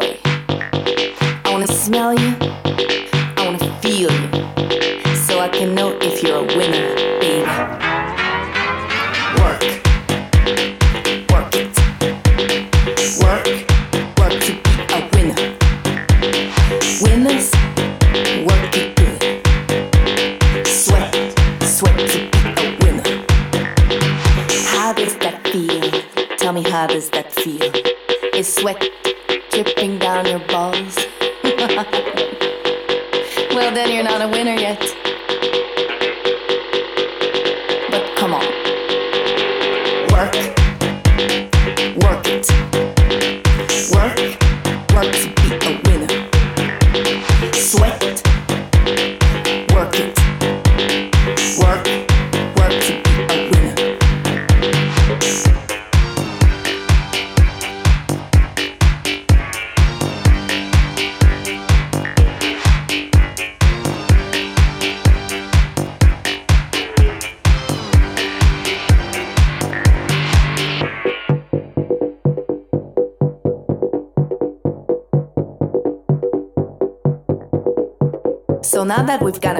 I wanna smell you.